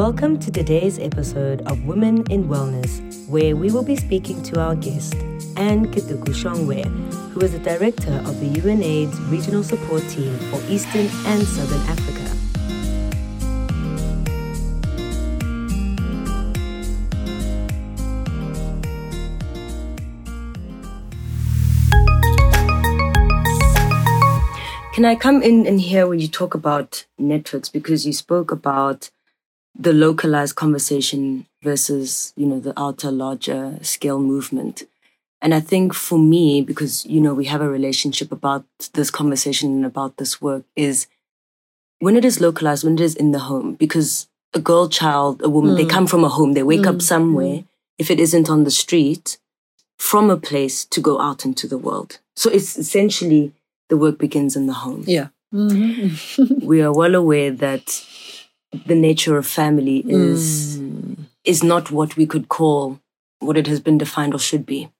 Welcome to today's episode of Women in Wellness, where we will be speaking to our guest, Anne Githuku Shongwe, who is the director of the UNAIDS Regional Support Team for Eastern and Southern Africa. Can I come in and hear when you talk about networks because you spoke about the localized conversation versus, you know, the outer larger scale movement. And I think for me, because, you know, we have a relationship about this conversation and about this work is when it is localized, when it is in the home, because a girl child, a woman, mm. they come from a home, they wake mm. up somewhere. Mm. If it isn't on the street, from a place to go out into the world. So it's essentially the work begins in the home. Yeah. Mm-hmm. we are well aware that the nature of family is mm. is not what we could call what it has been defined or should be.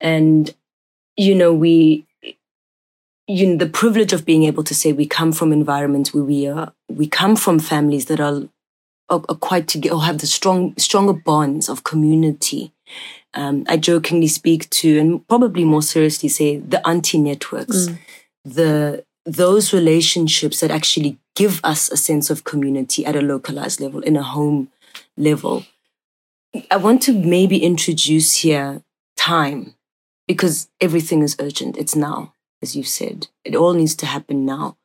And you know, we you know, the privilege of being able to say we come from environments where we are we come from families that are are, are quite together or have the strong stronger bonds of community um, I jokingly speak to, and probably more seriously say, the auntie networks, mm. the those relationships that actually give us a sense of community at a localized level, in a home level. I want to maybe introduce here time because everything is urgent. It's now, as you said. It all needs to happen now.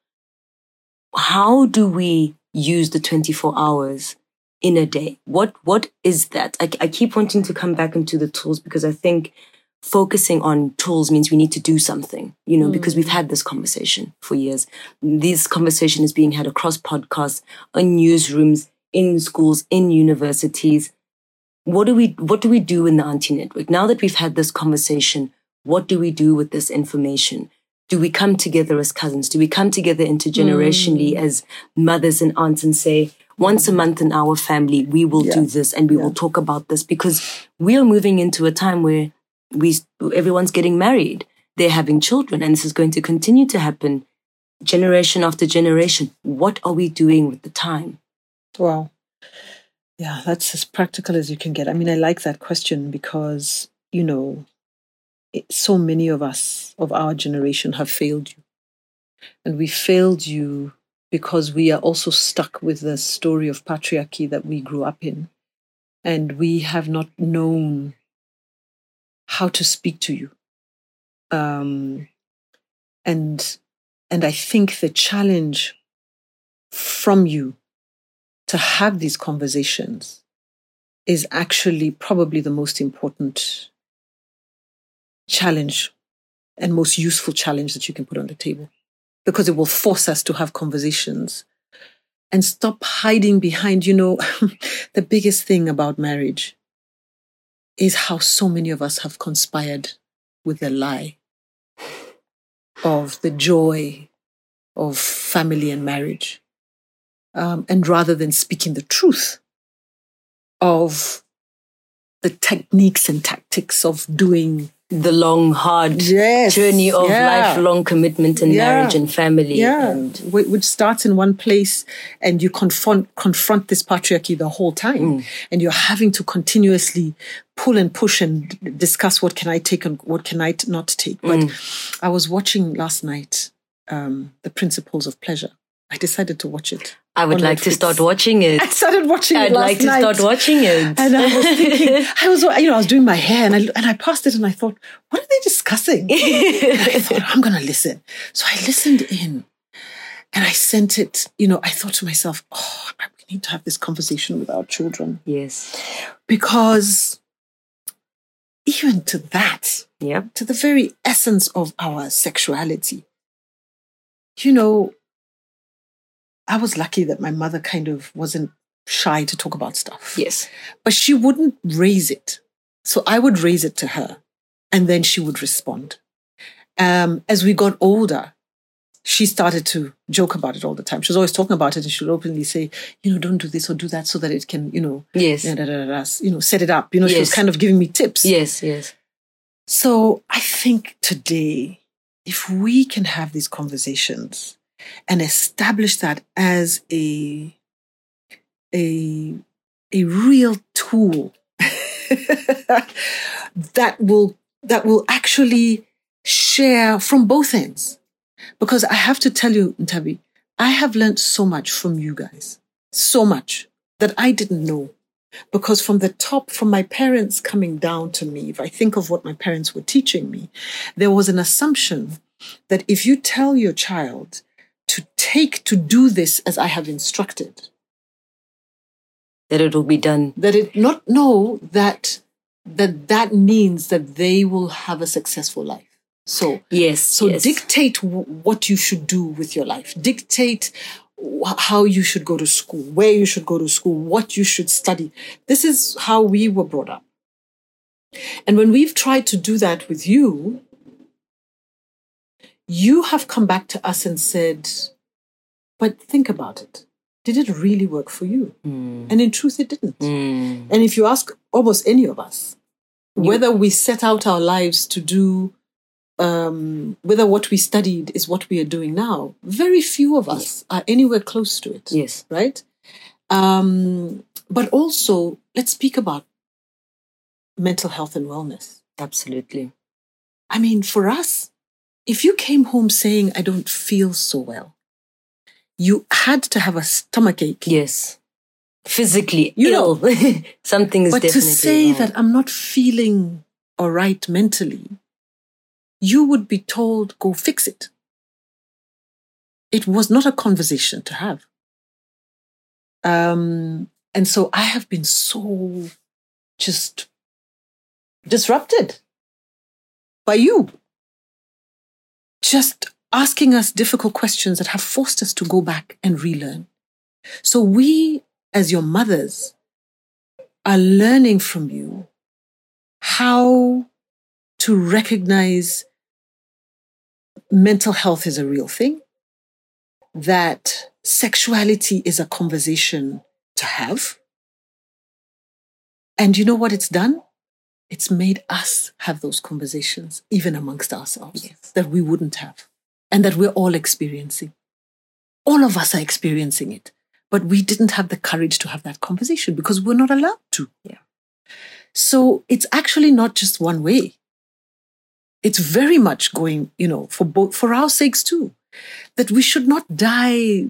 How do we use the 24 hours in a day? What what is that? I, I keep wanting to come back into the tools because I think focusing on tools means we need to do something, you know, mm. because we've mm. had this conversation for years. This conversation is being had across podcasts, in newsrooms, in schools, in universities. What do we what do we do in the auntie network? Now that we've had this conversation, what do we do with this information? Do we come together as cousins? Do we come together intergenerationally mm. as mothers and aunts and say, once a month in our family, we will yeah. do this and we yeah. will talk about this because we are moving into a time where we everyone's getting married, they're having children, and this is going to continue to happen generation after generation. What are we doing with the time? Wow. Yeah, that's as practical as you can get. I mean, I like that question because, you know, it, so many of us of our generation have failed you. And we failed you because we are also stuck with the story of patriarchy that we grew up in. And we have not known how to speak to you. Um, and and I think the challenge from you to have these conversations is actually probably the most important challenge and most useful challenge that you can put on the table because it will force us to have conversations and stop hiding behind, you know, the biggest thing about marriage is how so many of us have conspired with the lie of the joy of family and marriage. Um, and rather than speaking the truth of the techniques and tactics of doing the long, hard yes, journey of yeah. lifelong commitment and yeah. marriage and family. Yeah, and which starts in one place, and you confront confront this patriarchy the whole time, mm. and you're having to continuously pull and push and discuss what can I take and what can I not take. But mm. I was watching last night um, the Principles of Pleasure. I decided to watch it. I would like Netflix. to start watching it. I started watching I'd it. I'd like to night. start watching it. And I was thinking, I was, you know, I was doing my hair and I, and I passed it and I thought, what are they discussing? I thought, I'm going to listen. So I listened in and I sent it, you know, I thought to myself, oh, we need to have this conversation with our children. Yes. Because even to that, yeah. to the very essence of our sexuality, you know, I was lucky that my mother kind of wasn't shy to talk about stuff. Yes. But she wouldn't raise it. So I would raise it to her and then she would respond. Um, as we got older, she started to joke about it all the time. She was always talking about it and she would openly say, you know, don't do this or do that so that it can, you know, yes. Da, da, da, you know, set it up. You know, yes. she was kind of giving me tips. Yes, yes. So I think today, if we can have these conversations and establish that as a a a real tool that will that will actually share from both ends. Because I have to tell you, Ntabi, I have learned so much from you guys, so much that I didn't know. Because from the top, from my parents coming down to me, if I think of what my parents were teaching me, there was an assumption that if you tell your child to take, to do this as I have instructed, that it will be done. That it not know that that that means that they will have a successful life. So yes, so yes. dictate w- what you should do with your life. Dictate how you should go to school, where you should go to school, what you should study. This is how we were brought up. And when we've tried to do that with you, you have come back to us and said, but think about it. Did it really work for you? Mm. And in truth, it didn't. Mm. And if you ask almost any of us, whether we set out our lives to do, um, whether what we studied is what we are doing now, very few of us Yes. are anywhere close to it. Yes. Right? Um, but also, let's speak about mental health and wellness. Absolutely. I mean, for us, if you came home saying, I don't feel so well, you had to have a stomach ache. Yes. Physically You ill. Something is But to say wrong. that I'm not feeling all right mentally, you would be told, go fix it. It was not a conversation to have. Um, and so I have been so just disrupted by you. Just asking us difficult questions that have forced us to go back and relearn. So we, as your mothers, are learning from you how to recognize mental health is a real thing, that sexuality is a conversation to have. And you know what it's done? It's made us have those conversations, even amongst ourselves, Yes. that we wouldn't have, and that we're all experiencing. All of us are experiencing it, but we didn't have the courage to have that conversation because we're not allowed to. Yeah. So it's actually not just one way. It's very much going, you know, for both, for our sakes too, that we should not die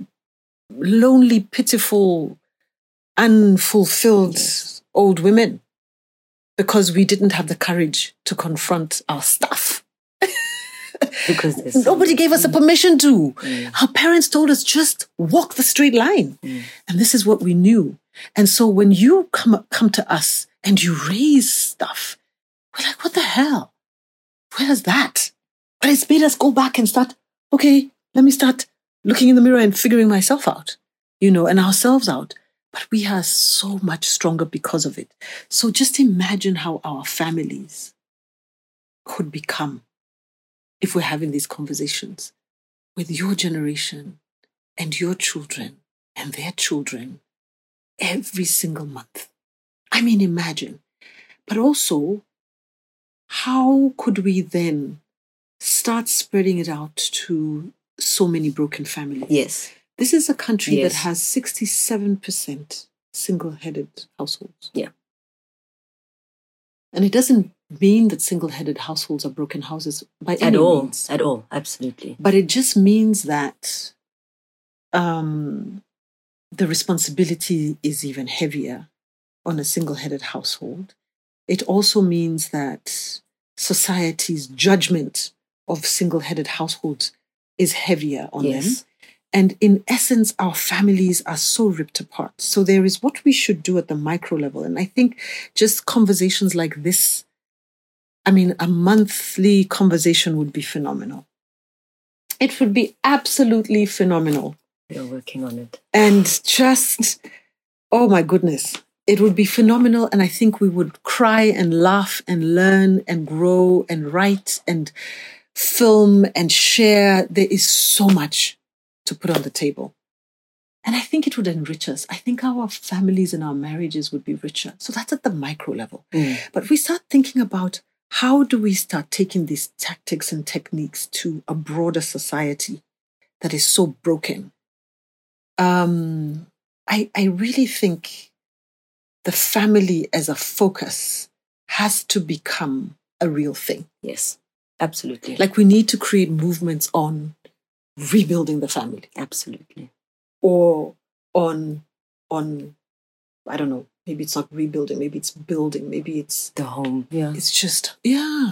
lonely, pitiful, unfulfilled Yes. old women because we didn't have the courage to confront our stuff. because Nobody gave us the permission to. Mm. Our parents told us just walk the straight line. Mm. And this is what we knew. And so when you come, come to us and you raise stuff, we're like, what the hell? Where's that? But it's made us go back and start, okay, let me start looking in the mirror and figuring myself out, you know, and ourselves out. But we are so much stronger because of it. So just imagine how our families could become if we're having these conversations with your generation and your children and their children every single month. I mean, imagine. But also, how could we then start spreading it out to so many broken families? Yes. This is a country Yes. that has 67% single headed households. Yeah. And it doesn't mean that single headed households are broken houses by At any all. means. At all. Absolutely. But it just means that um, the responsibility is even heavier on a single headed household. It also means that society's judgment of single headed households is heavier on Yes. them. And in essence, our families are so ripped apart. So there is what we should do at the micro level. And I think just conversations like this, I mean, a monthly conversation would be phenomenal. It would be absolutely phenomenal. We are working on it. And just, oh my goodness, it would be phenomenal. And I think we would cry and laugh and learn and grow and write and film and share. There is so much to put on the table. And I think it would enrich us. I think our families and our marriages would be richer. So that's at the micro level. Mm. But we start thinking about how do we start taking these tactics and techniques to a broader society that is so broken? Um, I, I really think the family as a focus has to become a real thing. Yes, absolutely. Like we need to create movements on rebuilding the family. Absolutely. Or on on I don't know, maybe it's not rebuilding, maybe it's building, maybe it's the home. Yeah. It's just yeah.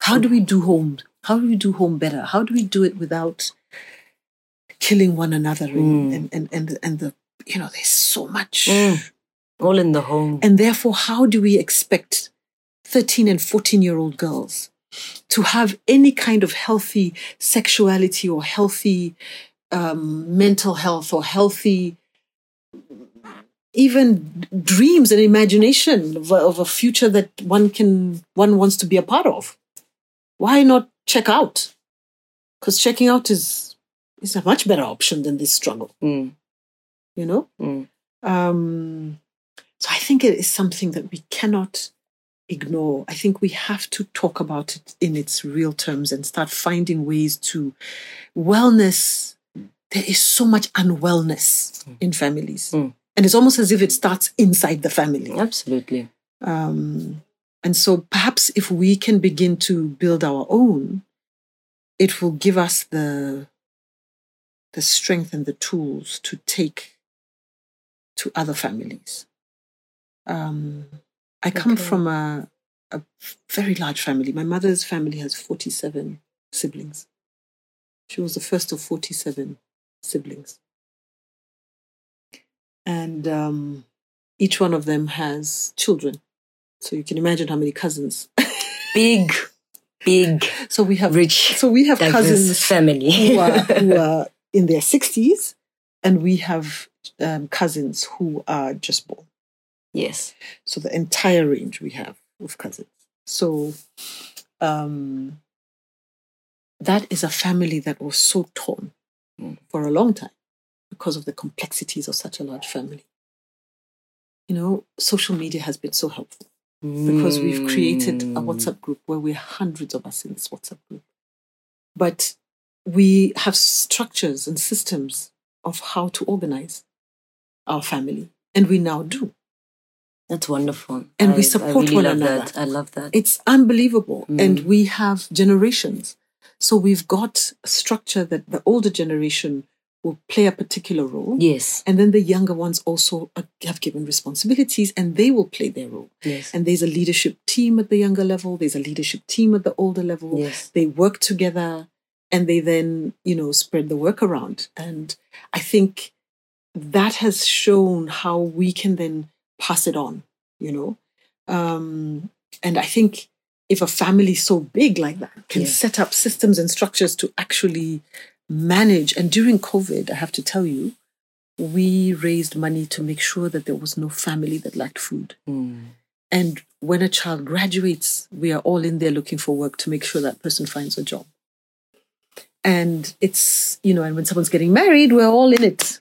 How do we do home? How do we do home better? How do we do it without killing one another Mm. and, and, and, and the you know, there's so much Mm. All in the home. and therefore, how do we expect 13 and 14 year old girls to have any kind of healthy sexuality or healthy um, mental health or healthy even dreams and imagination of a, of a future that one can one wants to be a part of why not check out because checking out is is a much better option than this struggle Mm. you know Mm. um, so I think it is something that we cannot ignore. I think we have to talk about it in its real terms and start finding ways to wellness. There is so much unwellness in families. Mm. And it's almost as if it starts inside the family. Absolutely. Um, and so perhaps if we can begin to build our own, it will give us the the strength and the tools to take to other families. Um, I come Okay. from a, a very large family. My mother's family has 47 siblings. She was the first of 47 siblings. And um, each one of them has children. So you can imagine how many cousins. Big, big, So we have rich, so we have cousins family. who are, who are in their 60s, and we have um, cousins who are just born. Yes. So the entire range we have of cousins. So um, that is a family that was so torn Mm. for a long time because of the complexities of such a large family. You know, social media has been so helpful because we've created a Mm. WhatsApp group where we're hundreds of us in this WhatsApp group. But we have structures and systems of how to organize our family, and we now do. That's wonderful. And we support really one another. That. I love that. It's unbelievable. Mm. And we have generations. So we've got a structure that the older generation will play a particular role. yes. And then the younger ones also are- have given responsibilities and they will play their role. Yes. And there's a leadership team at the younger level, there's a leadership team at the older level. Yes. They work together and they then, you know, spread the work around. And I think that has shown how we can then pass it on, you know. Um, and I think if a family so big like that can Yeah. set up systems and structures to actually manage, and during COVID, I have to tell you, we raised money to make sure that there was no family that lacked food. Mm. And when a child graduates, we are all in there looking for work to make sure that person finds a job. And it's, you know, and when someone's getting married, we're all in it.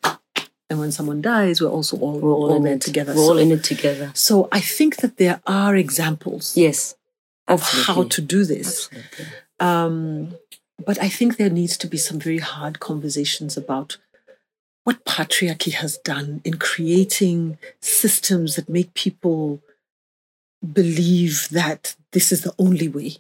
And when someone dies, we're also all, We're all, in it together. We're all so, in it together. so I think that there are examples Yes. of Absolutely. how to do this. Um, but I think there needs to be some very hard conversations about what patriarchy has done in creating systems that make people believe that this is the only way.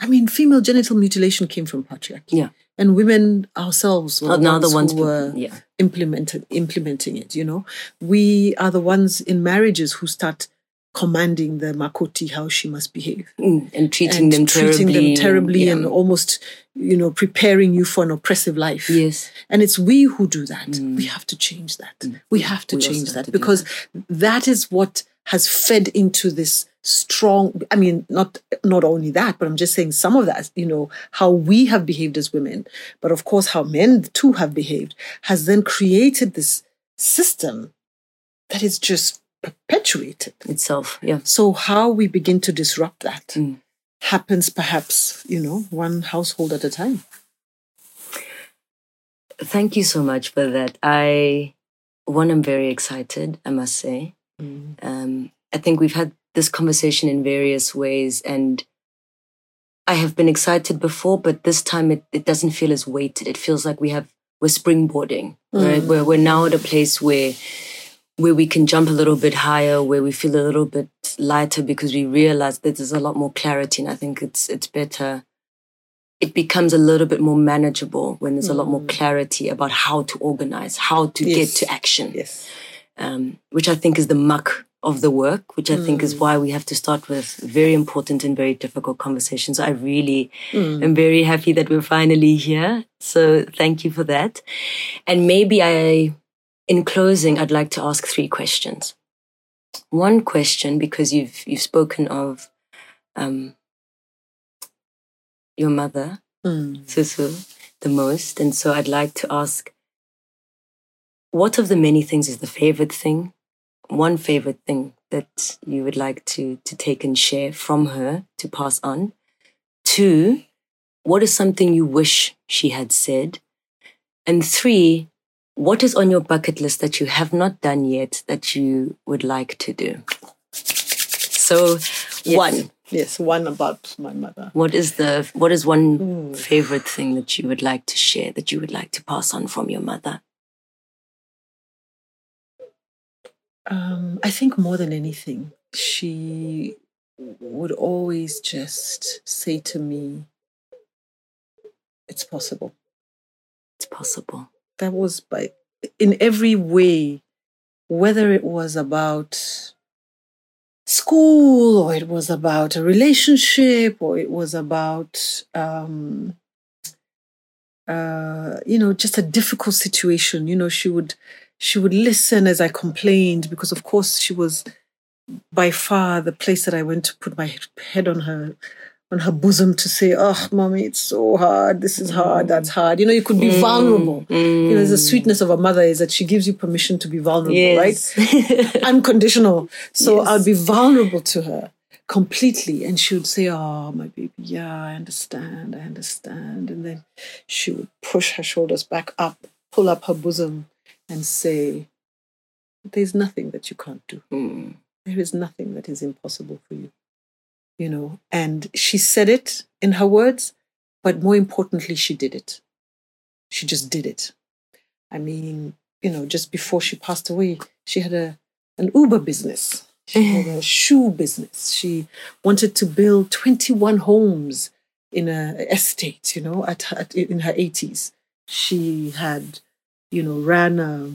I mean, female genital mutilation came from patriarchy. Yeah. And women ourselves were Are now the who ones. were yeah. implemented implementing it you know we are the ones in marriages who start commanding the makoti how she must behave Mm. And treating and them treating terribly. them terribly yeah. and almost you know preparing you for an oppressive life Yes. and it's we who do that Mm. we have to change that we have to We change that because that is what has fed into this strong i mean not not only that but i'm just saying some of that you know how we have behaved as women but of course how men too have behaved has then created this system that is just perpetuated Itself. Yeah. so how we begin to disrupt that Mm. happens perhaps you know one household at a time Thank you so much for that. I, one, I'm very excited, I must say. Um, I think we've had this conversation in various ways, and I have been excited before, but this time it, it doesn't feel as weighted. It feels like we have we're springboarding Right? Where we're now at a place where where we can jump a little bit higher, where we feel a little bit lighter because we realize that there's a lot more clarity. And I think it's it's better. It becomes a little bit more manageable when there's a lot more clarity about how to organize, how to Yes. get to action. Yes. Um, which I think is the muck of the work, which I think is why we have to start with very important and very difficult conversations. I really am very happy that we're finally here. So thank you for that. And maybe I, in closing, I'd like to ask three questions. One question, because you've you've spoken of um, your mother, Mm. Susu, the most, and so I'd like to ask, what of the many things is the favorite thing? One favorite thing that you would like to to take and share from her to pass on. Two, what is something you wish she had said? And three, what is on your bucket list that you have not done yet that you would like to do? So, Yes. one, Yes, one about my mother. what is the what is one hmm. favorite thing that you would like to share that you would like to pass on from your mother? Um, I think more than anything, she would always just say to me, It's possible. It's possible. That was by, in every way, whether it was about school or it was about a relationship or it was about, um, uh, you know, just a difficult situation. You know, she would she would listen as I complained because, of course, she was by far the place that I went to put my head on her on her bosom to say, "Oh, mommy, it's so hard. This is hard. That's mm. hard." You know, you could be mm. vulnerable. You know, the mm. sweetness of a mother is that she gives you permission to be vulnerable, right? Unconditional. So Yes. I'd be vulnerable to her completely, and she would say, "Oh, my baby, yeah, I understand. I understand." And then she would push her shoulders back up, pull up her bosom, and say, There's nothing that you can't do. Mm. There is nothing that is impossible for you. You know, and she said it in her words, but more importantly, she did it. She just did it. I mean, you know, just before she passed away, she had a an Uber business. She had a shoe business. She wanted to build 21 homes in a estate, you know, at, at in her 80s. She had, you know, ran a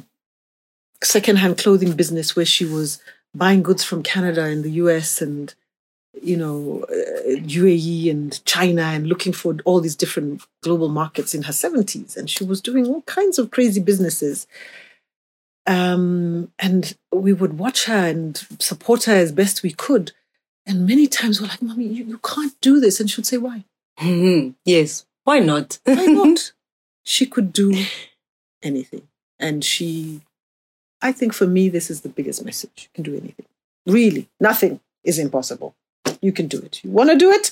secondhand clothing business where she was buying goods from Canada and the US and you know uh, UAE and China and looking for all these different global markets in her 70s and she was doing all kinds of crazy businesses um and we would watch her and support her as best we could and many times we're like mommy you, you can't do this and she would say why Mhm. Yes. Why not? why not she could do anything. And she i think for me this is the biggest message. You can do anything. Really nothing is impossible. You can do it. You want to do it?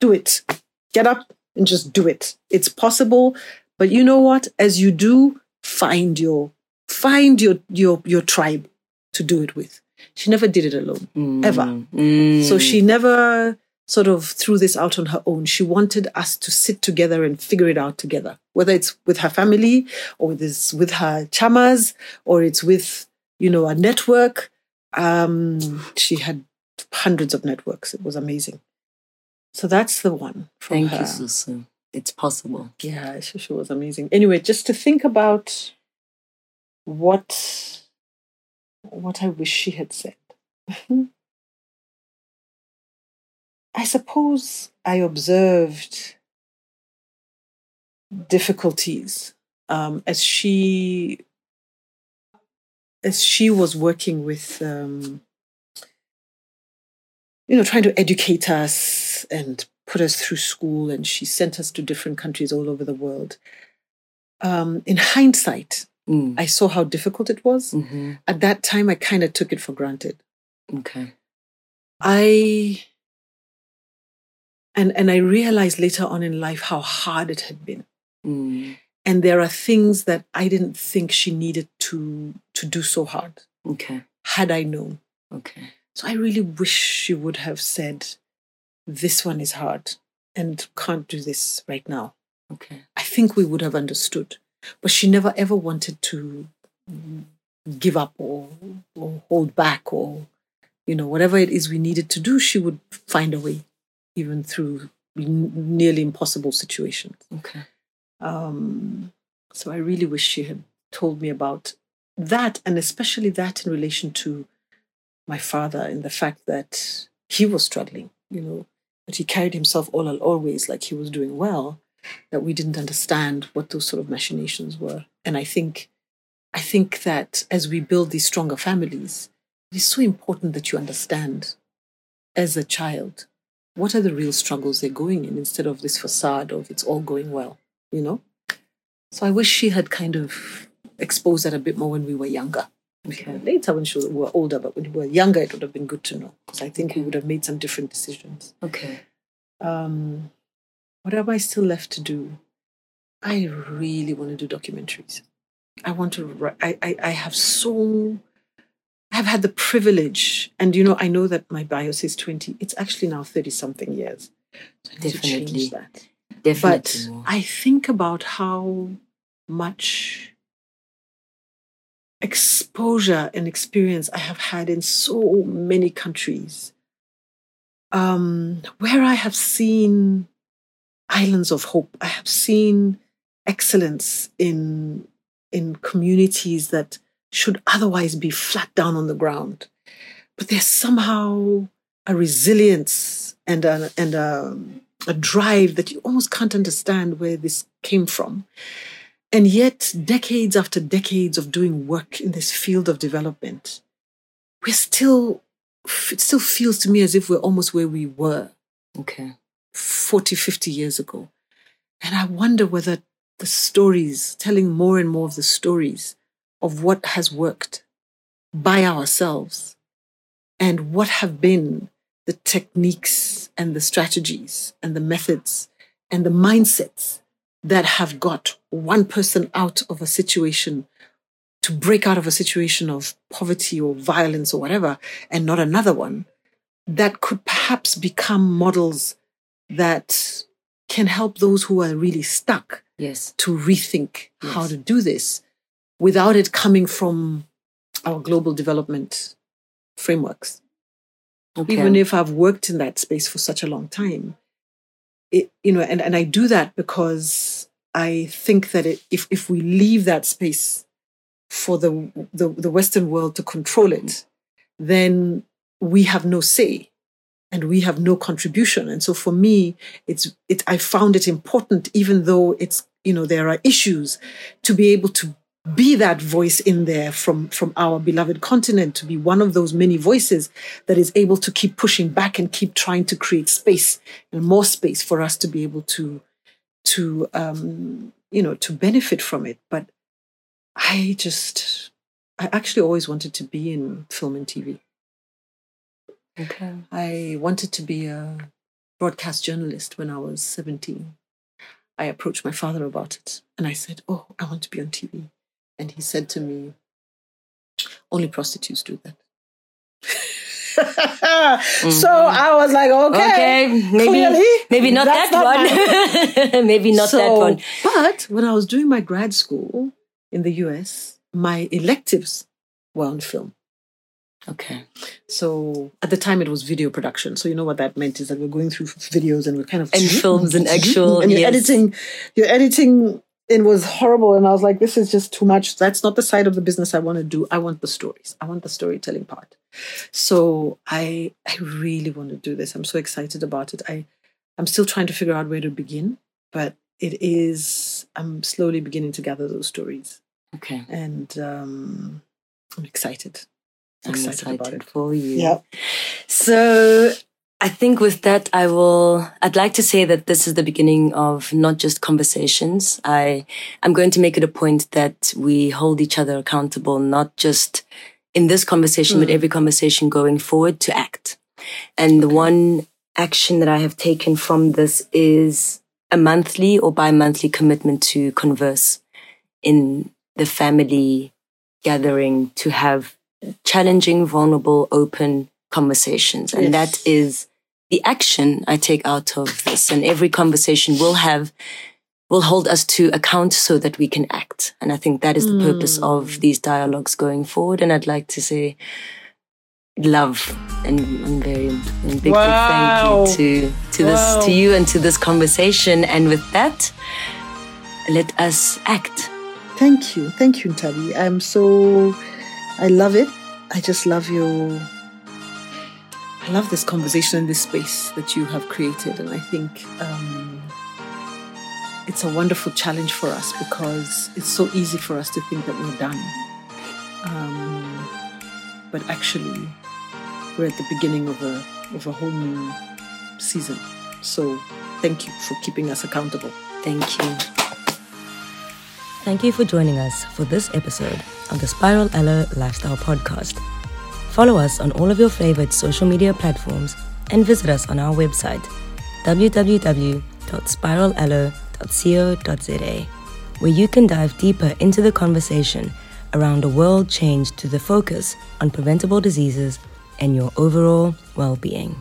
Do it. Get up and just do it. It's possible but you know what? As you do find your find your your your tribe to do it with. She never did it alone. Ever. Mm. so she never sort of threw this out on her own. She wanted us to sit together and figure it out together, whether it's with her family or with this, with her chamas or it's with, you know, a network. Um, she had hundreds of networks. It was amazing. So that's the one from Thank her. you, Susu. It's possible. Yeah, she, she was amazing. Anyway, just to think about what what I wish she had said. I suppose I observed difficulties um, as she as she was working with um, you know trying to educate us and put us through school and she sent us to different countries all over the world um, in hindsight Mm. i saw how difficult it was hmm at that time i kind of took it for granted Okay. i and and i realized later on in life how hard it had been Mm. and there are things that i didn't think she needed to to do so hard Okay. had i known Okay. so i really wish she would have said this one is hard and can't do this right now Okay. i think we would have understood but she never ever wanted to give up or or hold back or you know whatever it is we needed to do she would find a way even through nearly impossible situations Okay. um, so i really wish she had told me about that and especially that in relation to my father and the fact that he was struggling you know but he carried himself all always like he was doing well that we didn't understand what those sort of machinations were and i think i think that as we build these stronger families it is so important that you understand as a child what are the real struggles they're going in instead of this facade of it's all going well you know so i wish she had kind of exposed that a bit more when we were younger Okay. later when she was, we were older but when we were younger it would have been good to know because i think we would have made some different decisions Okay. um, what am I still left to do? I really want to do documentaries. I want to. I, I I have so. I've had the privilege, and you know, I know that my bio says twenty. It's actually now thirty something years. So I need to Definitely. change that. Definitely But. I think about how much exposure and experience I have had in so many countries, um, where I have seen islands of hope. I have seen excellence in in communities that should otherwise be flat down on the ground, but there's somehow a resilience and a, and a, a drive that you almost can't understand where this came from. And yet, decades after decades of doing work in this field of development, we're still, it still feels to me as if we're almost where we were Okay. 40, 50 years ago. And I wonder whether the stories, telling more and more of the stories of what has worked by ourselves and what have been the techniques and the strategies and the methods and the mindsets that have got one person out of a situation to break out of a situation of poverty or violence or whatever and not another one that could perhaps become models that can help those who are really stuck Yes. to rethink how to do this without it coming from our global development frameworks. Okay. Even if I've worked in that space for such a long time, it you know, and, and I do that because I think that it, if if we leave that space for the, the the Western world to control it, then we have no say and we have no contribution. And so for me, it's it I found it important, even though it's you know there are issues, to be able to be that voice in there from from our beloved continent to be one of those many voices that is able to keep pushing back and keep trying to create space and more space for us to be able to to um you know to benefit from it but i just i actually always wanted to be in film and tv okay. I wanted to be a broadcast journalist when I was 17. I approached my father about it and I said, Oh, I want to be on TV. And he said to me, Only prostitutes do that. So mm-hmm. I was like, Okay. Okay. Maybe clearly, maybe not that one. maybe not that one. But when I was doing my grad school in the US, my electives were on film. Okay. So at the time it was video production. So you know what that meant is that we're going through videos and we're kind of And films and actual- and you're yes. editing you're editing it was horrible and I was like this is just too much. That's not the side of the business I want to do. I want the stories. I want the storytelling part. So I I really want to do this. I'm so excited about it. I I'm still trying to figure out where to begin, but it is I'm slowly beginning to gather those stories Okay. and um I'm excited. I'm Excited excited, about it. for you. Yeah. So I think with that, I will, I'd like to say that this is the beginning of not just conversations. I, I'm going to make it a point that we hold each other accountable, not just in this conversation, but hmm. every conversation going forward to act. And the one action that I have taken from this is a monthly or bi-monthly commitment to converse in the family gathering to have challenging, vulnerable, open conversations. And Yes. that is the action I take out of this. And every conversation will have will hold us to account so that we can act. And I think that is the mm. purpose of hmm. these dialogues going forward. And I'd like to say love and, and very and big, wow. big thank you to to wow. this to you and to this conversation. And with that, let us act. Thank you. Thank you, Ntabi. I'm so I love it. I just love your I love this conversation and this space that you have created. And I think um, it's a wonderful challenge for us because it's so easy for us to think that we're done. Um, but actually, we're at the beginning of a, of a whole new season. So thank you for keeping us accountable. Thank you. Thank you for joining us for this episode of the Spiral Aloe Lifestyle Podcast. Follow us on all of your favorite social media platforms and visit us on our website www.spiralaloe.co.za, where you can dive deeper into the conversation around a world changed to the focus on preventable diseases and your overall well being.